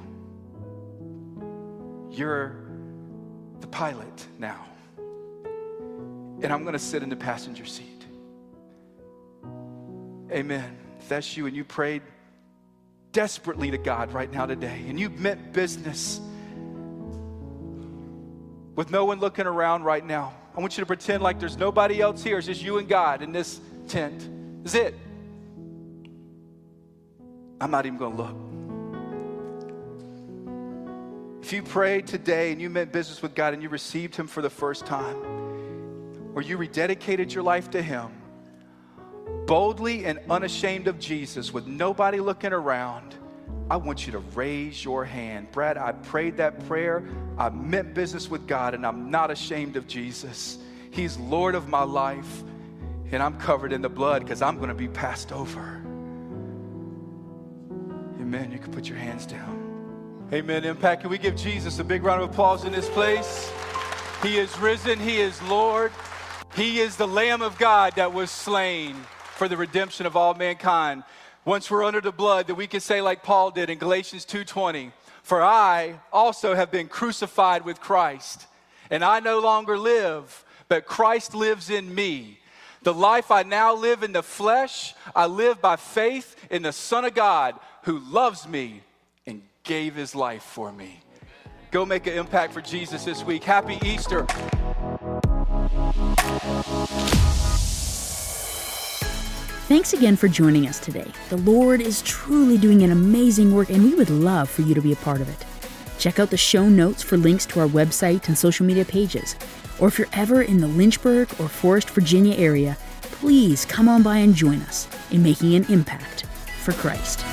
You're the pilot now. And I'm going to sit in the passenger seat. Amen. If that's you and you prayed desperately to God right now today and you meant business with no one looking around right now, I want you to pretend like there's nobody else here. It's just you and God in this tent. Is it? I'm not even going to look. If you prayed today and you meant business with God and you received Him for the first time, or you rededicated your life to Him, boldly and unashamed of Jesus with nobody looking around, I want you to raise your hand. Brad, I prayed that prayer. I meant business with God, and I'm not ashamed of Jesus. He's Lord of my life, and I'm covered in the blood because I'm going to be passed over. Amen. You can put your hands down. Amen. Impact. Can we give Jesus a big round of applause in this place? He is risen. He is Lord. He is the Lamb of God that was slain for the redemption of all mankind. Once we're under the blood, that we can say like Paul did in Galatians 2:20, "For I also have been crucified with Christ, and I no longer live, but Christ lives in me." The life I now live in the flesh, I live by faith in the Son of God who loves me and gave his life for me. Go make an impact for Jesus this week. Happy Easter. Thanks again for joining us today. The Lord is truly doing an amazing work, and we would love for you to be a part of it. Check out the show notes for links to our website and social media pages. Or if you're ever in the Lynchburg or Forest, Virginia area, please come on by and join us in making an impact for Christ.